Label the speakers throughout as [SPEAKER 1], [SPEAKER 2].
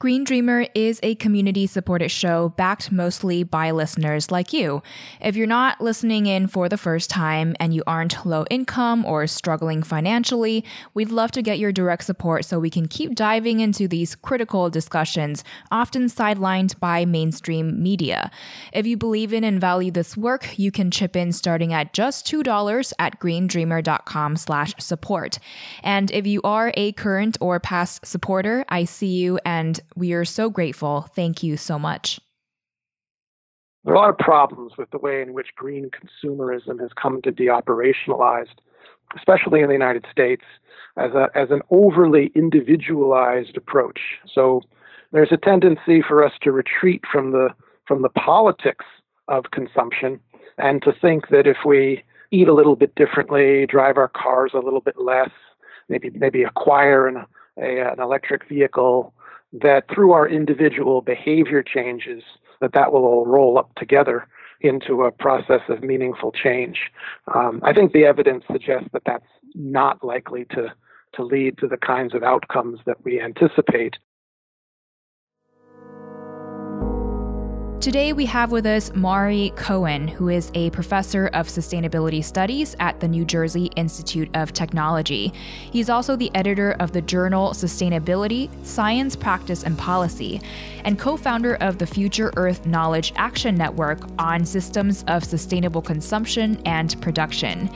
[SPEAKER 1] Green Dreamer is a community supported show backed mostly by listeners like you. If you're not listening in for the first time and you aren't low income or struggling financially, we'd love to get your direct support so we can keep diving into these critical discussions, often sidelined by mainstream media. If you believe in and value this work, you can chip in starting at just $2 at greendreamer.com slash support. And if you are a current or past supporter, I see you and we are so grateful. Thank you so much.
[SPEAKER 2] There are a lot of problems with the way in which green consumerism has come to be operationalized, especially in the United States, as, a, as an overly individualized approach. So there's a tendency for us to retreat from the, from the politics of consumption and to think that if we eat a little bit differently, drive our cars a little bit less, maybe maybe acquire an, a, an electric vehicle, that through our individual behavior changes, that that will all roll up together into a process of meaningful change. Um, I think the evidence suggests that that's not likely to to lead to the kinds of outcomes that we anticipate.
[SPEAKER 1] Today, we have with us Maurie Cohen, who is a professor of sustainability studies at the New Jersey Institute of Technology. He's also the editor of the journal Sustainability, Science, Practice, and Policy, and co founder of the Future Earth Knowledge Action Network on systems of sustainable consumption and production.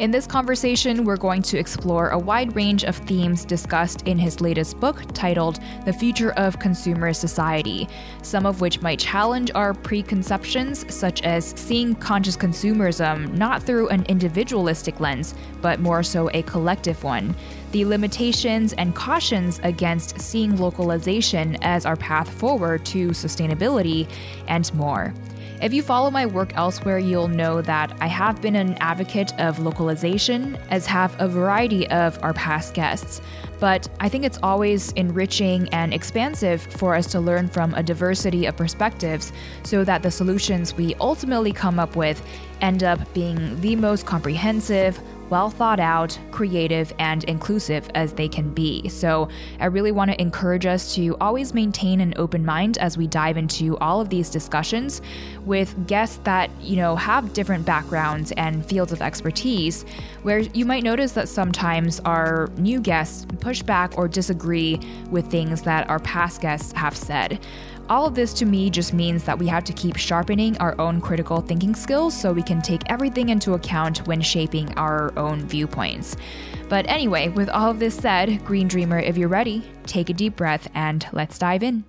[SPEAKER 1] In this conversation, we're going to explore a wide range of themes discussed in his latest book titled The Future of Consumer Society, some of which might challenge our preconceptions, such as seeing conscious consumerism not through an individualistic lens, but more so a collective one, the limitations and cautions against seeing localization as our path forward to sustainability, and more. If you follow my work elsewhere, you'll know that I have been an advocate of localization, as have a variety of our past guests. But I think it's always enriching and expansive for us to learn from a diversity of perspectives so that the solutions we ultimately come up with end up being the most comprehensive, well thought out, creative, and inclusive as they can be. So I really want to encourage us to always maintain an open mind as we dive into all of these discussions with guests that, you know, have different backgrounds and fields of expertise, where you might notice that sometimes our new guests push back or disagree with things that our past guests have said. All of this to me just means that we have to keep sharpening our own critical thinking skills so we can take everything into account when shaping our own viewpoints. But anyway, with all of this said, Green Dreamer, if you're ready, take a deep breath and let's dive in.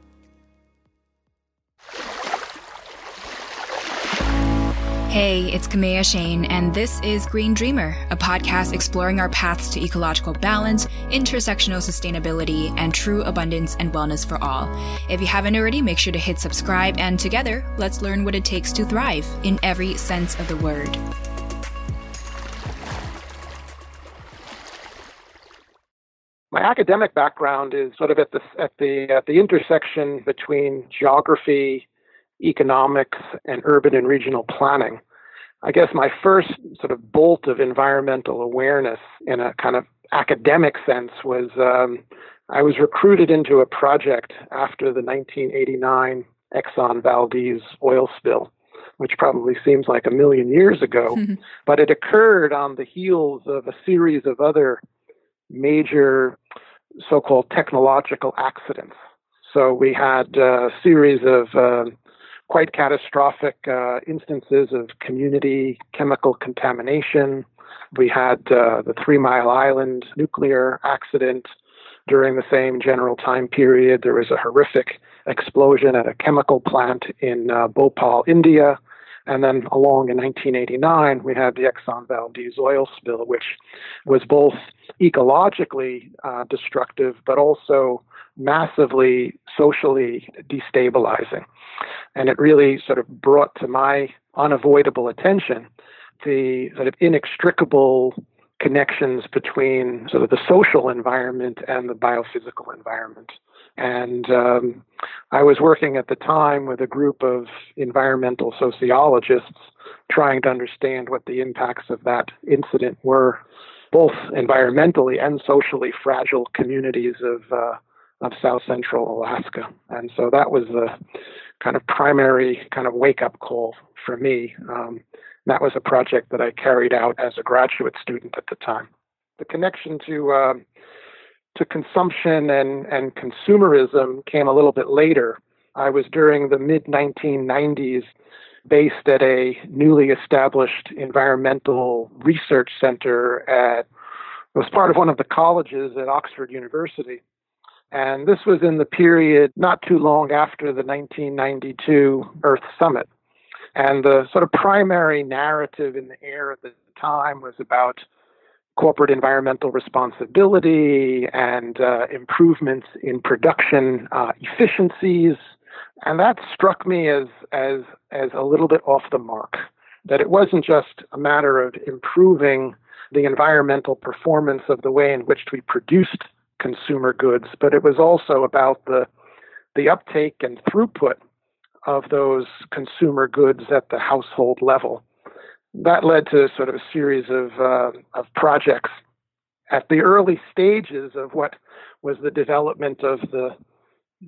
[SPEAKER 1] Hey, it's Kamea Chayne, and this is Green Dreamer, a podcast exploring our paths to ecological balance, intersectional sustainability, and true abundance and wellness for all. If you haven't already, make sure to hit subscribe, and together, let's learn what it takes to thrive in every sense of the word.
[SPEAKER 2] My academic background is sort of at the at the at the intersection between geography, economics, and urban and regional planning. I guess my first sort of bolt of environmental awareness in a kind of academic sense was um, I was recruited into a project after the 1989 Exxon Valdez oil spill, which probably seems like a million years ago, but it occurred on the heels of a series of other major so called technological accidents. So we had a series of uh, quite catastrophic uh, instances of community chemical contamination. We had uh, the Three Mile Island nuclear accident during the same general time period. There was a horrific explosion at a chemical plant in uh, Bhopal, India. And then along in 1989, we had the Exxon Valdez oil spill, which was both ecologically uh, destructive, but also massively socially destabilizing. And it really sort of brought to my unavoidable attention the sort of inextricable connections between sort of the social environment and the biophysical environment. And um, I was working at the time with a group of environmental sociologists trying to understand what the impacts of that incident were, both environmentally and socially fragile communities of uh, of South Central Alaska. And so that was the kind of primary kind of wake up call for me. Um, that was a project that I carried out as a graduate student at the time. The connection to uh, to consumption and, and consumerism came a little bit later. I was during the mid 1990s based at a newly established environmental research center at it was part of one of the colleges at Oxford University. And this was in the period not too long after the 1992 Earth Summit. And the sort of primary narrative in the air at the time was about corporate environmental responsibility and uh, improvements in production uh, efficiencies. And that struck me as, as, as a little bit off the mark, that it wasn't just a matter of improving the environmental performance of the way in which we produced consumer goods, but it was also about the, the uptake and throughput of those consumer goods at the household level. That led to sort of a series of, uh, of projects at the early stages of what was the development of the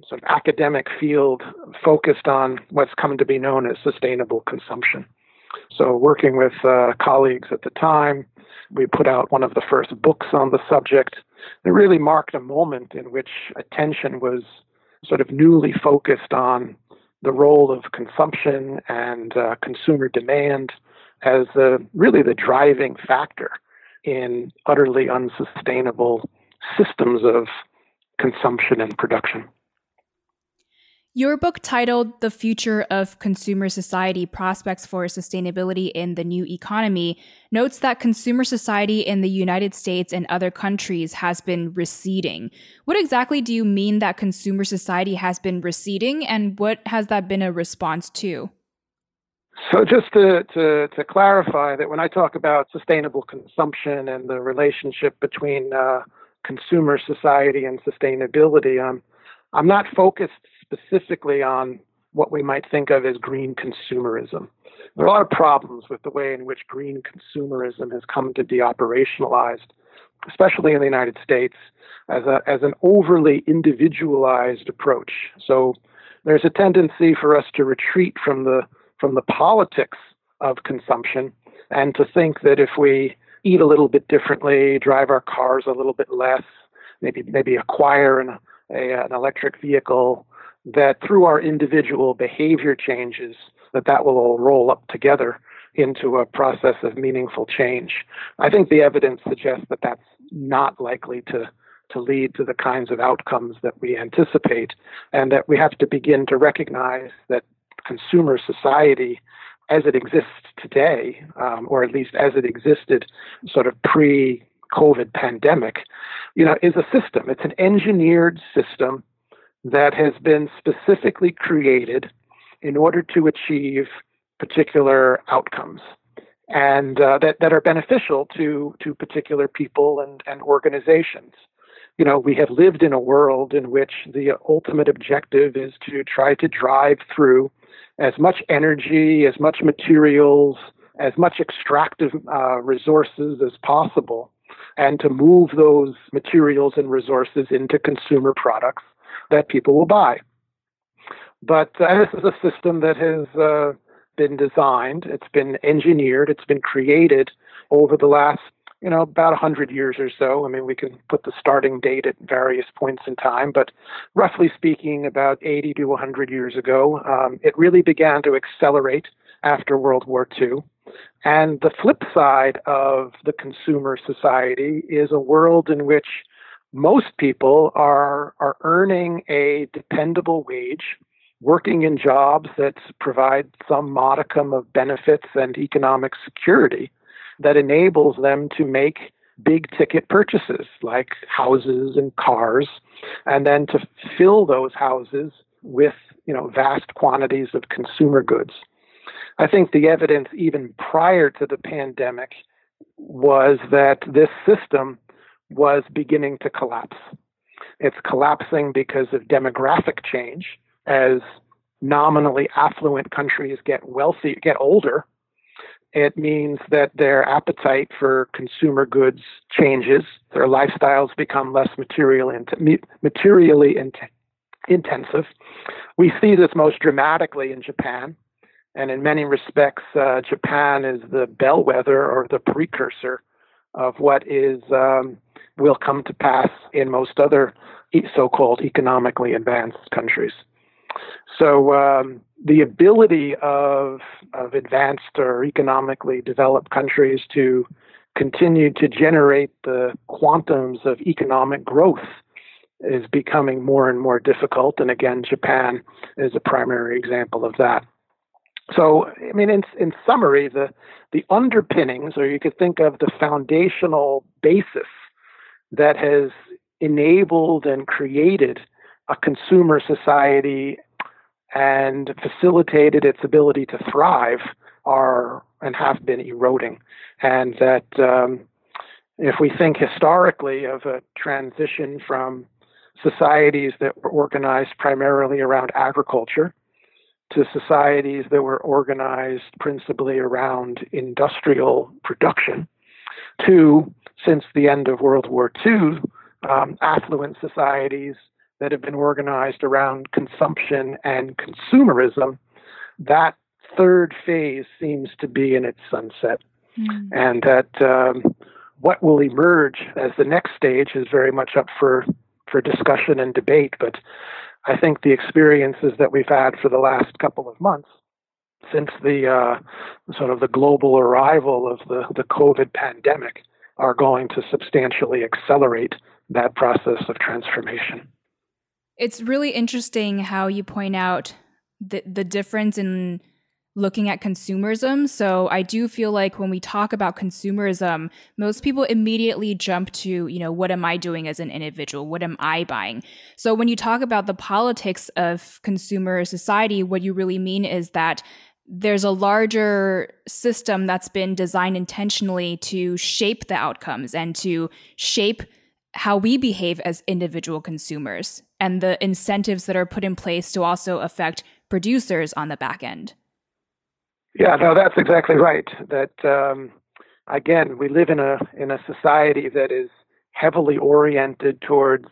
[SPEAKER 2] sort of academic field focused on what's come to be known as sustainable consumption. So, working with uh, colleagues at the time, we put out one of the first books on the subject. It really marked a moment in which attention was sort of newly focused on the role of consumption and uh, consumer demand as uh, really the driving factor in utterly unsustainable systems of consumption and production.
[SPEAKER 1] Your book, titled The Future of Consumer Society Prospects for Sustainability in the New Economy, notes that consumer society in the United States and other countries has been receding. What exactly do you mean that consumer society has been receding, and what has that been a response to?
[SPEAKER 2] So, just to, to, to clarify that when I talk about sustainable consumption and the relationship between uh, consumer society and sustainability, I'm, I'm not focused specifically on what we might think of as green consumerism. There are a lot of problems with the way in which green consumerism has come to be operationalized, especially in the United States, as, a, as an overly individualized approach. So there's a tendency for us to retreat from the from the politics of consumption and to think that if we eat a little bit differently, drive our cars a little bit less, maybe maybe acquire an, a, an electric vehicle, that through our individual behavior changes, that that will all roll up together into a process of meaningful change. I think the evidence suggests that that's not likely to to lead to the kinds of outcomes that we anticipate, and that we have to begin to recognize that consumer society, as it exists today, um, or at least as it existed sort of pre COVID pandemic, you know, is a system. It's an engineered system that has been specifically created in order to achieve particular outcomes and uh, that, that are beneficial to, to particular people and, and organizations. You know, we have lived in a world in which the ultimate objective is to try to drive through as much energy, as much materials, as much extractive uh, resources as possible and to move those materials and resources into consumer products that people will buy. But uh, this is a system that has uh, been designed, it's been engineered, it's been created over the last you know, about 100 years or so. I mean, we can put the starting date at various points in time, but roughly speaking, about 80 to 100 years ago, um, it really began to accelerate after World War II. And the flip side of the consumer society is a world in which most people are, are earning a dependable wage, working in jobs that provide some modicum of benefits and economic security that enables them to make big ticket purchases like houses and cars and then to fill those houses with you know vast quantities of consumer goods. I think the evidence even prior to the pandemic was that this system was beginning to collapse it's collapsing because of demographic change as nominally affluent countries get wealthy get older it means that their appetite for consumer goods changes. Their lifestyles become less material in- materially in- intensive. We see this most dramatically in Japan. And in many respects, uh, Japan is the bellwether or the precursor of what is um, will come to pass in most other so-called economically advanced countries. So um, the ability of, of advanced or economically developed countries to continue to generate the quantums of economic growth is becoming more and more difficult. And again, Japan is a primary example of that. So, I mean, in, in summary, the, the underpinnings, or you could think of the foundational basis that has enabled and created a consumer society and facilitated its ability to thrive are and have been eroding. And that um, if we think historically of a transition from societies that were organized primarily around agriculture to societies that were organized principally around industrial production to, since the end of World War II, um, affluent societies that have been organized around consumption and consumerism, that third phase seems to be in its sunset. Mm. And that um, what will emerge as the next stage is very much up for, for discussion and debate. But I think the experiences that we've had for the last couple of months since the uh, sort of the global arrival of the, the COVID pandemic are going to substantially accelerate that process of transformation.
[SPEAKER 1] It's really interesting how you point out the the difference in looking at consumerism. So I do feel like when we talk about consumerism, most people immediately jump to, you know, what am I doing as an individual? What am I buying? So when you talk about the politics of consumer society, what you really mean is that there's a larger system that's been designed intentionally to shape the outcomes and to shape how we behave as individual consumers and the incentives that are put in place to also affect producers on the back end.
[SPEAKER 2] Yeah, no, that's exactly right. That um, again, we live in a in a society that is heavily oriented towards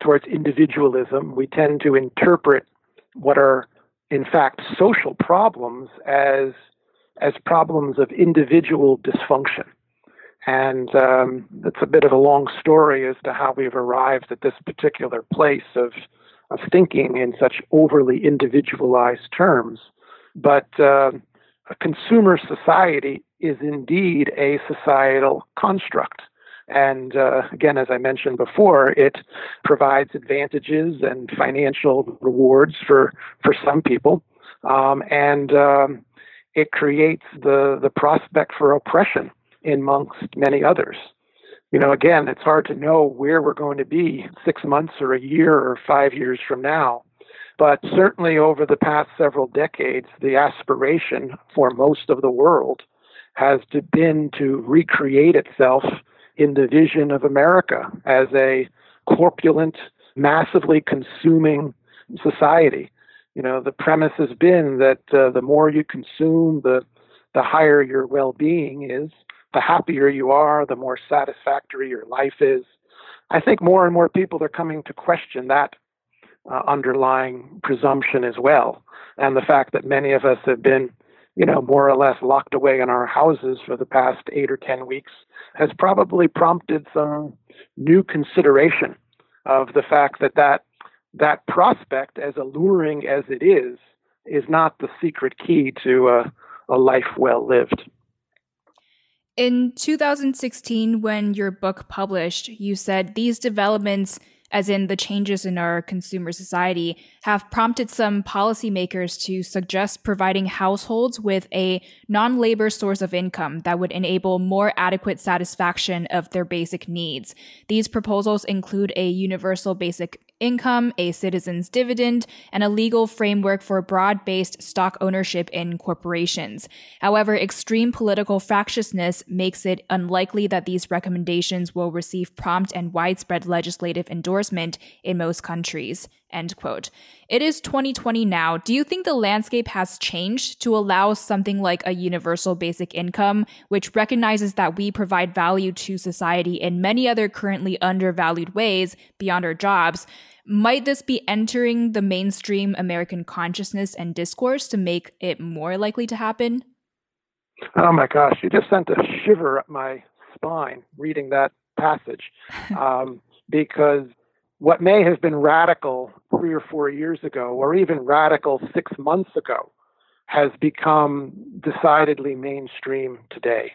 [SPEAKER 2] towards individualism. We tend to interpret what are in fact social problems as as problems of individual dysfunction. And um, it's a bit of a long story as to how we've arrived at this particular place of, of thinking in such overly individualized terms. But uh, a consumer society is indeed a societal construct. And uh, again, as I mentioned before, it provides advantages and financial rewards for, for some people. Um, and um, it creates the, the prospect for oppression amongst many others. You know, again, it's hard to know where we're going to be six months or a year or five years from now. But certainly over the past several decades, the aspiration for most of the world has to, been to recreate itself in the vision of America as a corpulent, massively consuming society. You know, the premise has been that uh, the more you consume, the the higher your well-being is, the happier you are, the more satisfactory your life is. I think more and more people are coming to question that uh, underlying presumption as well. And the fact that many of us have been, you know, more or less locked away in our houses for the past eight or 10 weeks has probably prompted some new consideration of the fact that that, that prospect, as alluring as it is, is not the secret key to a, a life well lived.
[SPEAKER 1] In 2016, when your book published, you said these developments as in the changes in our consumer society, have prompted some policymakers to suggest providing households with a non labor source of income that would enable more adequate satisfaction of their basic needs. These proposals include a universal basic income, a citizen's dividend, and a legal framework for broad based stock ownership in corporations. However, extreme political fractiousness makes it unlikely that these recommendations will receive prompt and widespread legislative endorsement in most countries. End quote. It is 2020 now. Do you think the landscape has changed to allow something like a universal basic income, which recognizes that we provide value to society in many other currently undervalued ways beyond our jobs? Might this be entering the mainstream American consciousness and discourse to make it more likely to happen?
[SPEAKER 2] Oh my gosh, you just sent a shiver up my spine reading that passage. Um, because what may have been radical three or four years ago, or even radical six months ago, has become decidedly mainstream today.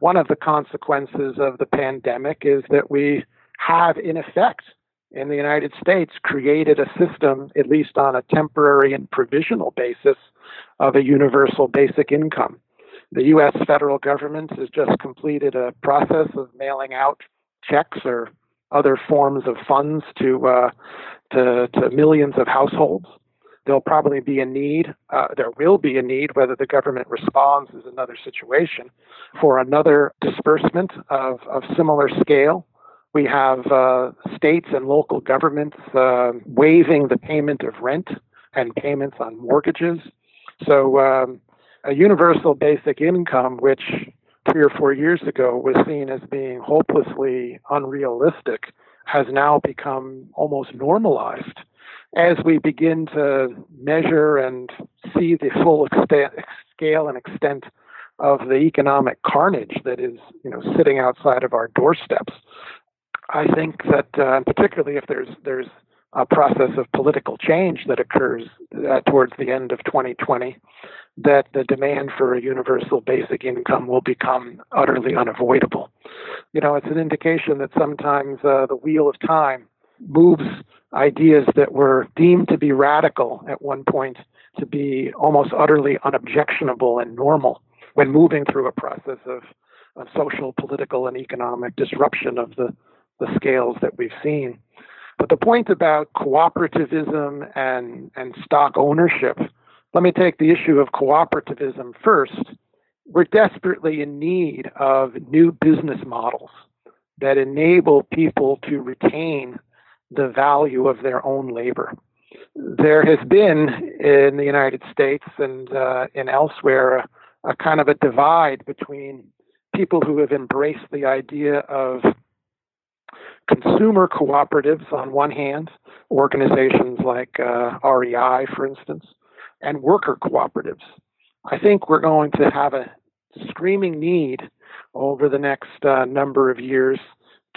[SPEAKER 2] One of the consequences of the pandemic is that we have, in effect, in the United States, created a system, at least on a temporary and provisional basis, of a universal basic income. The U.S. federal government has just completed a process of mailing out checks or other forms of funds to uh, to, to millions of households. There'll probably be a need. Uh, there will be a need, whether the government responds is another situation, for another disbursement of, of similar scale. We have uh, states and local governments uh, waiving the payment of rent and payments on mortgages. So, um, a universal basic income, which three or four years ago was seen as being hopelessly unrealistic has now become almost normalized as we begin to measure and see the full extent, scale and extent of the economic carnage that is, you know, sitting outside of our doorsteps. I think that, uh, particularly if there's there's a process of political change that occurs uh, towards the end of 2020, that the demand for a universal basic income will become utterly unavoidable. You know, it's an indication that sometimes uh, the wheel of time moves ideas that were deemed to be radical at one point to be almost utterly unobjectionable and normal when moving through a process of, of social, political, and economic disruption of the, the scales that we've seen. But the point about cooperativism and, and stock ownership let me take the issue of cooperativism first. We're desperately in need of new business models that enable people to retain the value of their own labor. There has been in the United States and uh, and elsewhere a, a kind of a divide between people who have embraced the idea of consumer cooperatives on one hand, organizations like uh, REI, for instance, and worker cooperatives. I think we're going to have a screaming need over the next uh, number of years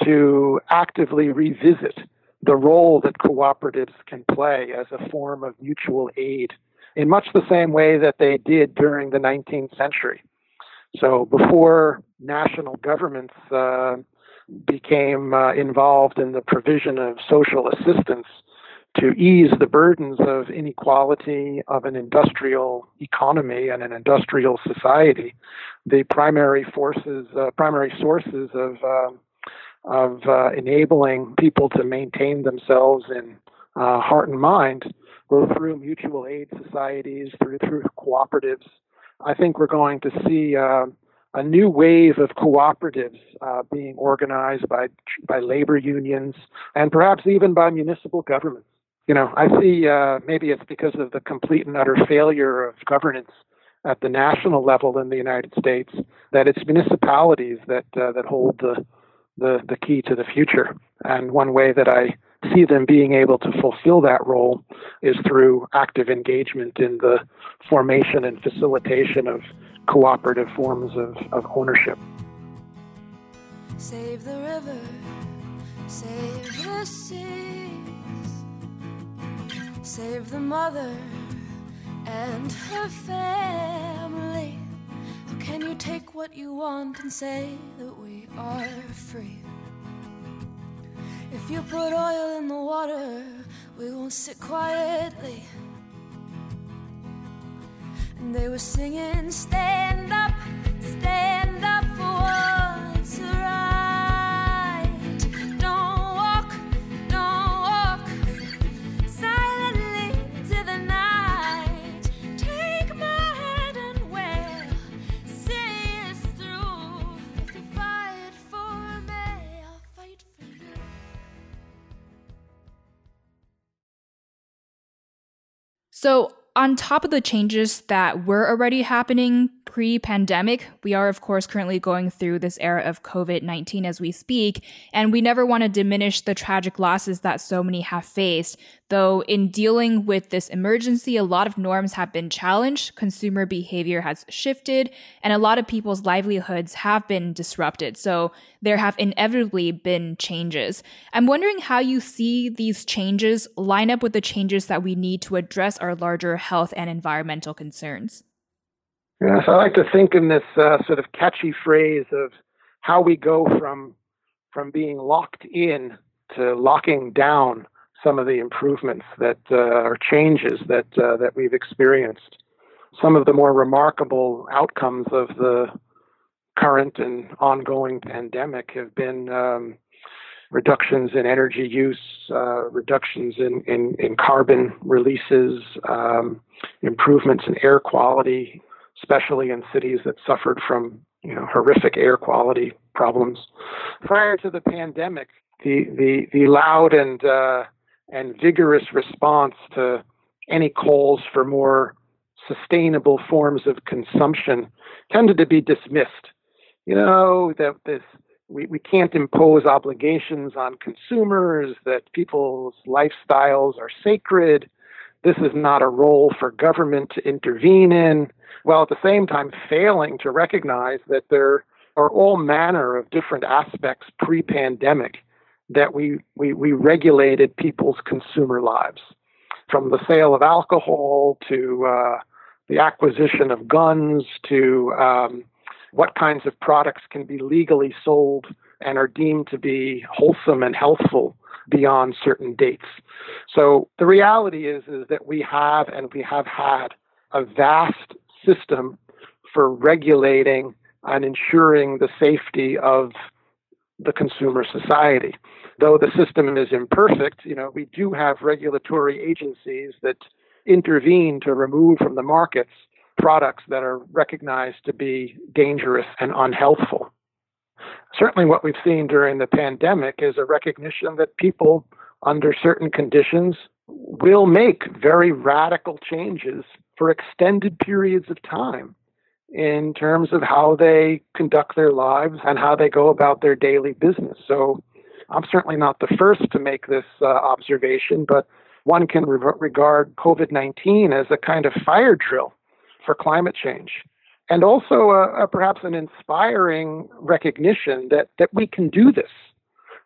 [SPEAKER 2] to actively revisit the role that cooperatives can play as a form of mutual aid in much the same way that they did during the 19th century. So before national governments uh, became uh, involved in the provision of social assistance to ease the burdens of inequality of an industrial economy and an industrial society, the primary forces, uh, primary sources of uh, of uh, enabling people to maintain themselves in uh, heart and mind were through mutual aid societies, through through cooperatives. I think we're going to see uh, a new wave of cooperatives uh, being organized by by labor unions and perhaps even by municipal governments you know, I see uh, maybe it's because of the complete and utter failure of governance at the national level in the United States that it's municipalities that uh, that hold the, the the key to the future. And one way that I see them being able to fulfill that role is through active engagement in the formation and facilitation of cooperative forms of, of ownership. Save the river, save the seas, save the mother and her family. How can you take what you want and say that we are free? If you put oil in the water, we won't sit quietly. And they were singing, Stand up, stand
[SPEAKER 1] So, on top of the changes that were already happening pre pandemic, we are, of course, currently going through this era of COVID 19 as we speak, and we never want to diminish the tragic losses that so many have faced. Though, in dealing with this emergency, a lot of norms have been challenged, consumer behavior has shifted, and a lot of people's livelihoods have been disrupted. So, there have inevitably been changes. I'm wondering how you see these changes line up with the changes that we need to address our larger health and environmental concerns.
[SPEAKER 2] Yes, I like to think in this uh, sort of catchy phrase of how we go from from being locked in to locking down some of the improvements that uh, or changes that uh, that we've experienced. Some of the more remarkable outcomes of the current and ongoing pandemic have been um, reductions in energy use, uh, reductions in, in, in, carbon releases, um, improvements in air quality, especially in cities that suffered from you know horrific air quality problems. Prior to the pandemic, the the, the loud and uh, and vigorous response to any calls for more sustainable forms of consumption tended to be dismissed. You know that this we, we can't impose obligations on consumers, that people's lifestyles are sacred. This is not a role for government to intervene in while at the same time failing to recognize that there are all manner of different aspects pre pandemic that we, we, we regulated people's consumer lives. From the sale of alcohol to uh, the acquisition of guns to um, what kinds of products can be legally sold and are deemed to be wholesome and healthful beyond certain dates. So the reality is, is that we have and we have had a vast system for regulating and ensuring the safety of the consumer society. Though the system is imperfect, you know, we do have regulatory agencies that intervene to remove from the markets products that are recognized to be dangerous and unhealthful. Certainly, what we've seen during the pandemic is a recognition that people under certain conditions will make very radical changes for extended periods of time in terms of how they conduct their lives and how they go about their daily business. So I'm certainly not the first to make this uh, observation, but one can re- regard COVID 19 as a kind of fire drill for climate change. And also, a, uh, perhaps an inspiring recognition that, that we can do this.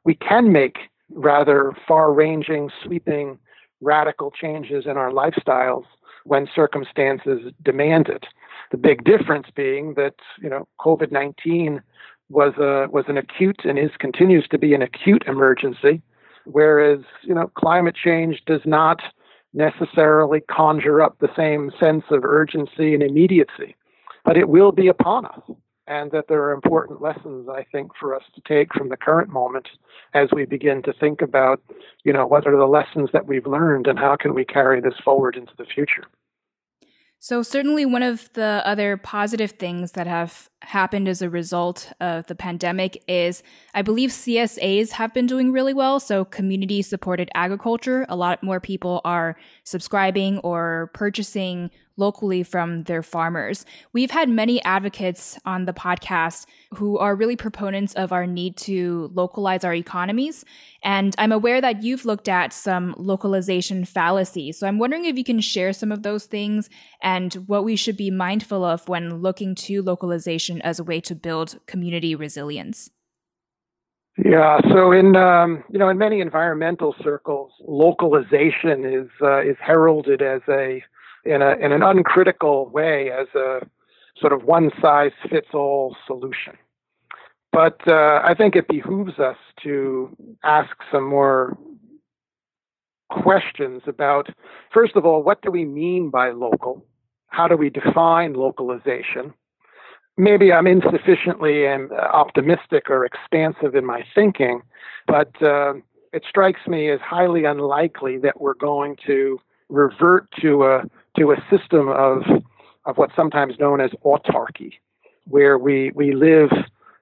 [SPEAKER 2] We can make rather far ranging, sweeping, radical changes in our lifestyles when circumstances demand it. The big difference being that you know COVID nineteen was a was an acute and is continues to be an acute emergency, whereas you know climate change does not necessarily conjure up the same sense of urgency and immediacy, but it will be upon us. And that there are important lessons, I think, for us to take from the current moment as we begin to think about, you know, what are the lessons that we've learned and how can we carry this forward into the future.
[SPEAKER 1] So, certainly, one of the other positive things that have happened as a result of the pandemic is I believe CSAs have been doing really well. So, community supported agriculture. A lot more people are subscribing or purchasing locally from their farmers. We've had many advocates on the podcast who are really proponents of our need to localize our economies. And I'm aware that you've looked at some localization fallacies. So I'm wondering if you can share some of those things and what we should be mindful of when looking to localization as a way to build community resilience.
[SPEAKER 2] Yeah, so in um, you know in many environmental circles, localization is uh, is heralded as a in a in an uncritical way as a sort of one size fits all solution. But uh, I think it behooves us to ask some more questions about first of all, what do we mean by local? How do we define localization? maybe I'm insufficiently um, optimistic or expansive in my thinking, but uh, it strikes me as highly unlikely that we're going to revert to a to a system of of what's sometimes known as autarky, where we we live,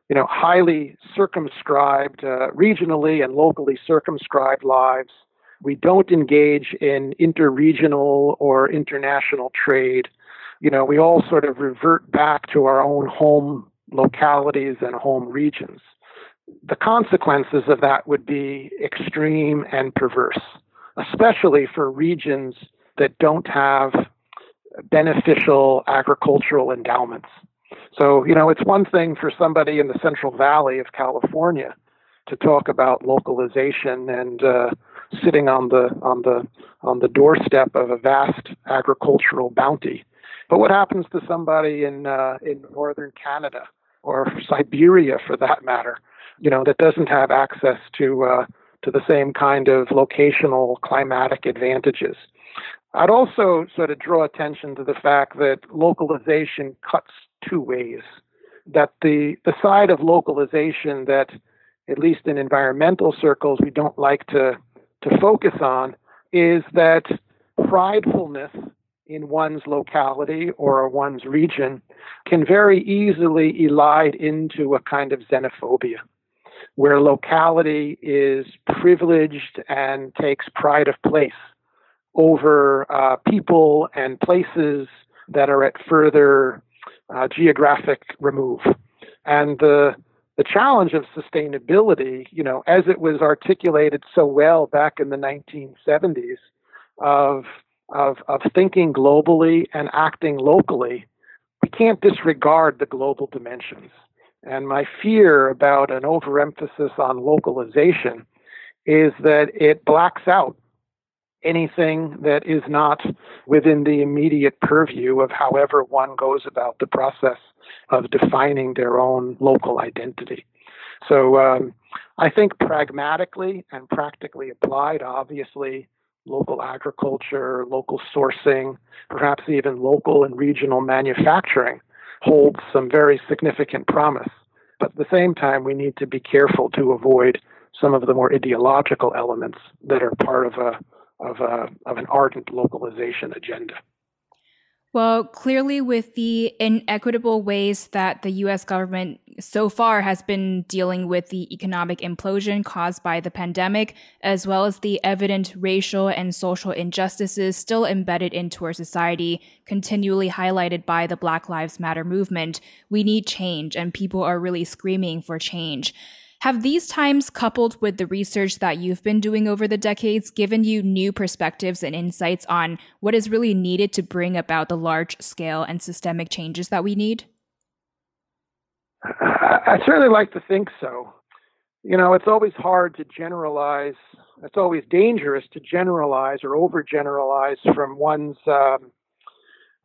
[SPEAKER 2] you know, highly circumscribed, uh, regionally and locally circumscribed lives. We don't engage in interregional or international trade you know, we all sort of revert back to our own home localities and home regions. The consequences of that would be extreme and perverse, especially for regions that don't have beneficial agricultural endowments. So, you know, it's one thing for somebody in the Central Valley of California to talk about localization and uh, sitting on the on the on the doorstep of a vast agricultural bounty. But what happens to somebody in uh, in northern Canada or Siberia, for that matter, you know, that doesn't have access to uh, to the same kind of locational climatic advantages? I'd also sort of draw attention to the fact that localization cuts two ways. That the the side of localization that, at least in environmental circles, we don't like to to focus on is that pridefulness in one's locality or one's region can very easily elide into a kind of xenophobia, where locality is privileged and takes pride of place over uh, people and places that are at further uh, geographic remove. And the the challenge of sustainability, you know, as it was articulated so well back in the 1970s, of of, of thinking globally and acting locally, we can't disregard the global dimensions. And my fear about an overemphasis on localization is that it blacks out anything that is not within the immediate purview of however one goes about the process of defining their own local identity. So um, I think pragmatically and practically applied, obviously, local agriculture, local sourcing, perhaps even local and regional manufacturing holds some very significant promise. But at the same time, we need to be careful to avoid some of the more ideological elements that are part of a of a of an ardent localization agenda.
[SPEAKER 1] Well, clearly, with the inequitable ways that the US government so far has been dealing with the economic implosion caused by the pandemic, as well as the evident racial and social injustices still embedded into our society, continually highlighted by the Black Lives Matter movement, we need change, and people are really screaming for change. Have these times, coupled with the research that you've been doing over the decades, given you new perspectives and insights on what is really needed to bring about the large scale and systemic changes that we need?
[SPEAKER 2] I certainly like to think so. You know, it's always hard to generalize. It's always dangerous to generalize or overgeneralize from one's um,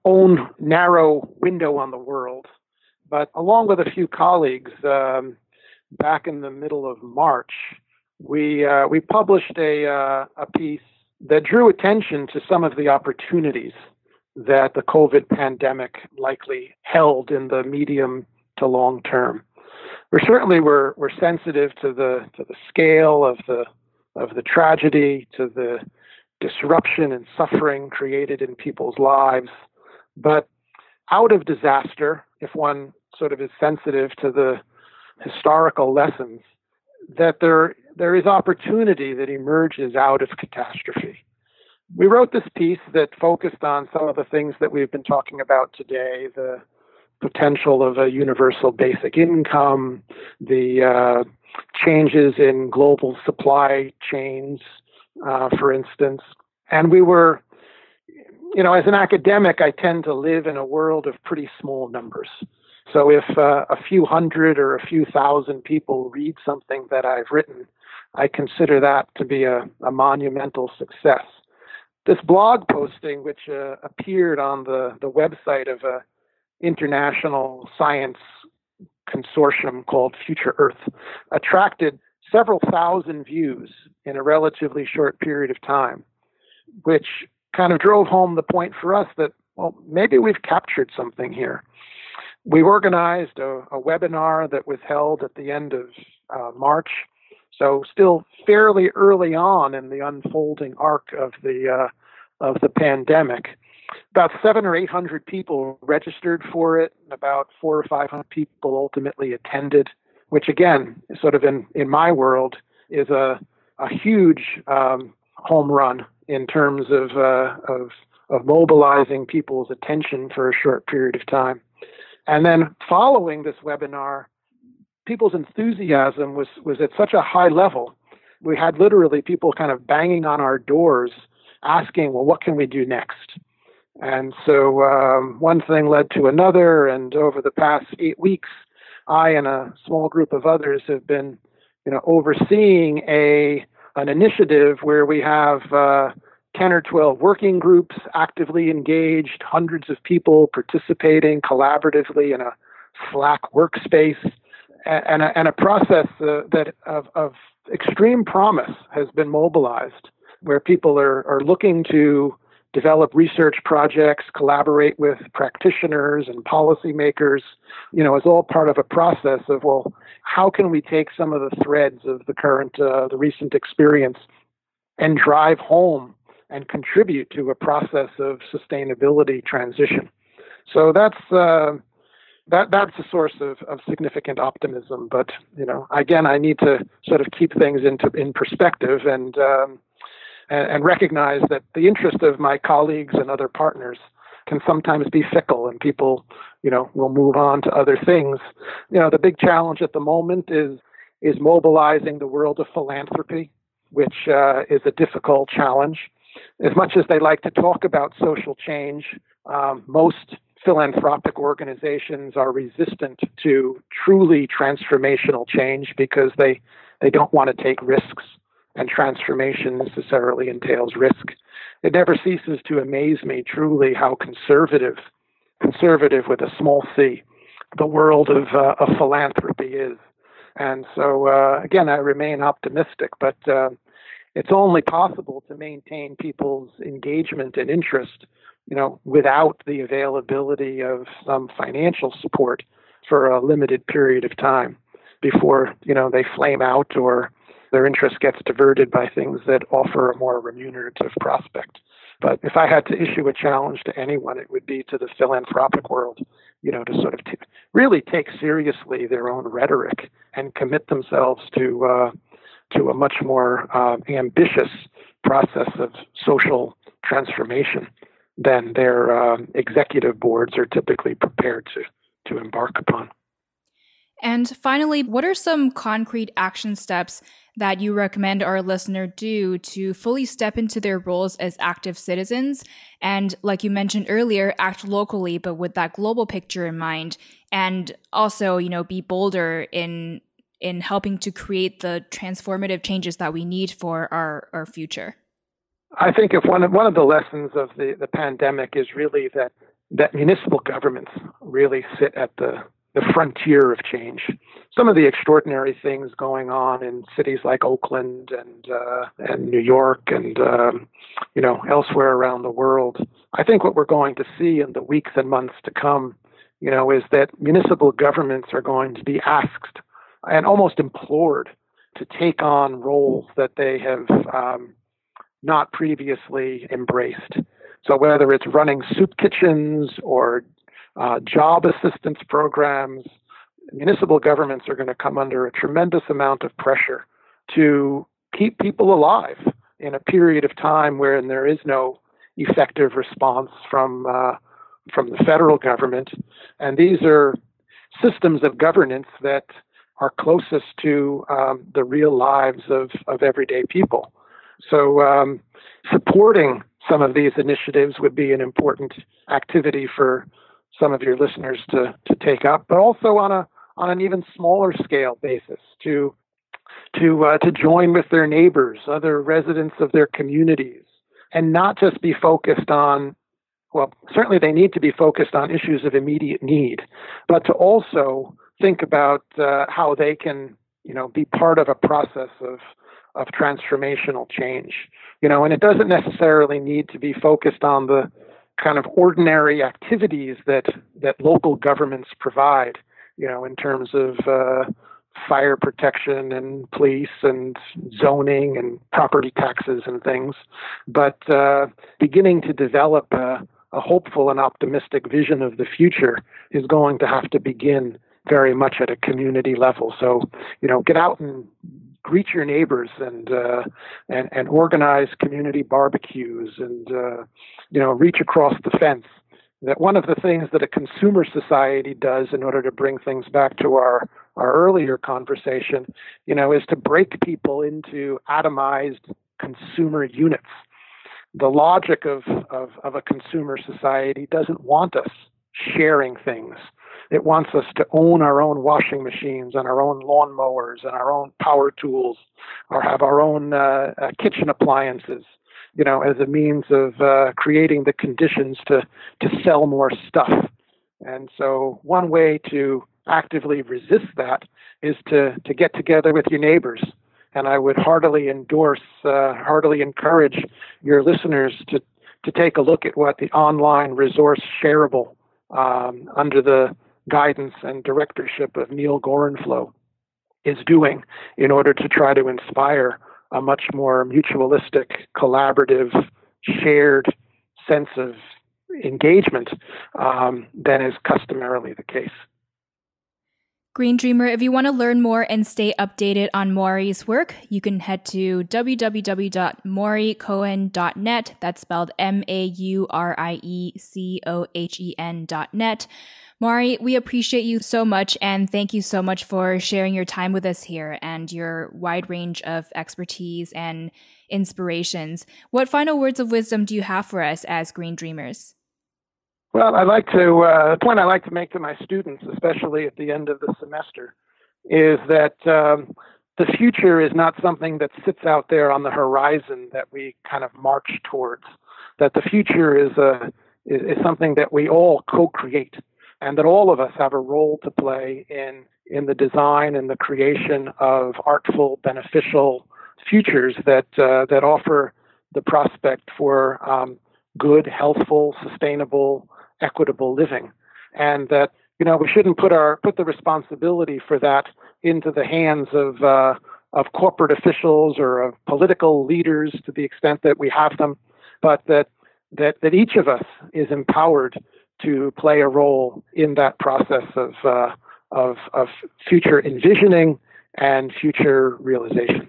[SPEAKER 2] own narrow window on the world. But along with a few colleagues, um, back in the middle of March, we uh, we published a uh, a piece that drew attention to some of the opportunities that the COVID pandemic likely held in the medium to long term. We certainly were we're sensitive to the to the scale of the of the tragedy, to the disruption and suffering created in people's lives, but out of disaster, if one sort of is sensitive to the historical lessons that there there is opportunity that emerges out of catastrophe. we wrote this piece that focused on some of the things that we've been talking about today the potential of a universal basic income, the uh, changes in global supply chains, uh, for instance. And we were, you know, as an academic, I tend to live in a world of pretty small numbers. So if uh, a few hundred or a few thousand people read something that I've written, I consider that to be a, a monumental success this blog posting, which uh, appeared on the, the website of a international science consortium called Future Earth, attracted several thousand views in a relatively short period of time, which kind of drove home the point for us that, well, maybe we've captured something here. We organized a, a webinar that was held at the end of uh, March so still fairly early on in the unfolding arc of the uh, of the pandemic. About seven or eight hundred people registered for it, and about four or five hundred people ultimately attended. Which again, sort of in in my world, is a a huge um, home run in terms of uh, of of mobilizing people's attention for a short period of time. And then following this webinar, people's enthusiasm was was at such a high level. We had literally people kind of banging on our doors, asking, "Well, what can we do next?" And so um, one thing led to another, and over the past eight weeks, I and a small group of others have been, you know, overseeing a an initiative where we have uh, 10 or 12 working groups actively engaged, hundreds of people participating collaboratively in a Slack workspace and a, and a process uh, that of, of extreme promise has been mobilized, where people are, are looking to develop research projects, collaborate with practitioners and policymakers, you know, is all part of a process of, well, how can we take some of the threads of the current, uh, the recent experience and drive home and contribute to a process of sustainability transition? So that's, uh, that that's a source of, of significant optimism. But you know, again, I need to sort of keep things into in perspective and, um, and and, recognize that the interest of my colleagues and other partners can sometimes be fickle, and people, you know, will move on to other things. You know, the big challenge at the moment is is mobilizing the world of philanthropy, which uh, is a difficult challenge. As much as they like to talk about social change, um, most philanthropic organizations are resistant to truly transformational change because they, they don't want to take risks, and transformation necessarily entails risk. It never ceases to amaze me truly how conservative, conservative with a small c, the world of, uh, of philanthropy is. And so, uh, again, I remain optimistic, but uh, it's only possible to maintain people's engagement and interest you know, without the availability of some financial support for a limited period of time before, you know, they flame out or their interest gets diverted by things that offer a more remunerative prospect. But if I had to issue a challenge to anyone, it would be to the philanthropic world, you know, to sort of t- really take seriously their own rhetoric and commit themselves to uh, to a much more uh, ambitious process of social transformation than their um, executive boards are typically prepared to, to embark upon.
[SPEAKER 1] And finally, what are some concrete action steps that you recommend our listener do to fully step into their roles as active citizens and like you mentioned earlier act locally but with that global picture in mind and also you know be bolder in in helping to create the transformative changes that we need for our our future
[SPEAKER 2] I think if one of one of the lessons of the, the pandemic is really that that municipal governments really sit at the the frontier of change. Some of the extraordinary things going on in cities like Oakland and uh, and New York and um, you know elsewhere around the world. I think what we're going to see in the weeks and months to come, you know, is that municipal governments are going to be asked and almost implored to take on roles that they have um, not previously embraced. So whether it's running soup kitchens or uh, job assistance programs, municipal governments are going to come under a tremendous amount of pressure to keep people alive, in a period of time where there is no effective response from uh, from the federal government, and these are systems of governance that are closest to um, the real lives of, of everyday people. So, um, supporting some of these initiatives would be an important activity for some of your listeners to, to take up, but also on a on an even smaller scale basis to to uh, to join with their neighbors, other residents of their communities, and not just be focused on. Well, certainly they need to be focused on issues of immediate need, but to also think about uh, how they can, you know, be part of a process of of transformational change. You know, and it doesn't necessarily need to be focused on the kind of ordinary activities that that local governments provide. You know, in terms of uh, fire protection and police and zoning and property taxes and things, but uh, beginning to develop a, a hopeful and optimistic vision of the future is going to have to begin very much at a community level. So, you know, get out and greet your neighbors and uh, and and organize community barbecues and uh, you know reach across the fence. That one of the things that a consumer society does in order to bring things back to our our earlier conversation, you know, is to break people into atomized consumer units. The logic of, of, of a consumer society doesn't want us sharing things it wants us to own our own washing machines and our own lawnmowers and our own power tools, or have our own uh, uh, kitchen appliances. You know, as a means of uh, creating the conditions to to sell more stuff. And so, one way to actively resist that is to to get together with your neighbors. And I would heartily endorse, uh, heartily encourage your listeners to to take a look at what the online resource shareable um, under the guidance and directorship of Neal Gorenflo is doing in order to try to inspire a much more mutualistic, collaborative, shared sense of engagement um, than is customarily the case.
[SPEAKER 1] Green Dreamer, if you want to learn more and stay updated on Maurie's work, you can head to www.mauriecohen.net. That's spelled M A U R I E C O H E N.net. Maurie, we appreciate you so much and thank you so much for sharing your time with us here and your wide range of expertise and inspirations. What final words of wisdom do you have for us as Green Dreamers?
[SPEAKER 2] Well, I like to uh, the point I like to make to my students, especially at the end of the semester, is that um, the future is not something that sits out there on the horizon that we kind of march towards. That the future is a is, is something that we all co-create and that all of us have a role to play in in the design and the creation of artful, beneficial futures that uh, that offer the prospect for um, good, healthful, sustainable, equitable living, and that you know we shouldn't put our put the responsibility for that into the hands of uh, of corporate officials or of political leaders to the extent that we have them, but that that that each of us is empowered to play a role in that process of, uh, of, of future envisioning and future realization.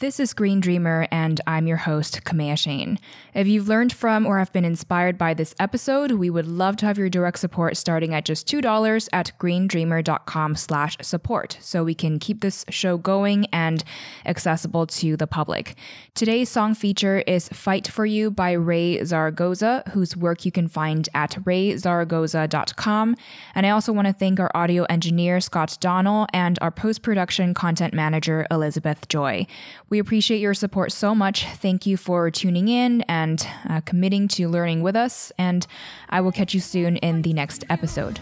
[SPEAKER 1] This is Green Dreamer, and I'm your host, Kamea Chayne. If you've learned from or have been inspired by this episode, we would love to have your direct support starting at just $2 at greendreamer.com slash support so we can keep this show going and accessible to the public. Today's song feature is Fight For You by Raye Zaragoza, whose work you can find at rayezaragoza.com. And I also want to thank our audio engineer, Scott Donnell, and our post-production content manager, Elizabeth Joy. We appreciate your support so much. Thank you for tuning in and uh, committing to learning with us. And I will catch you soon in the next episode.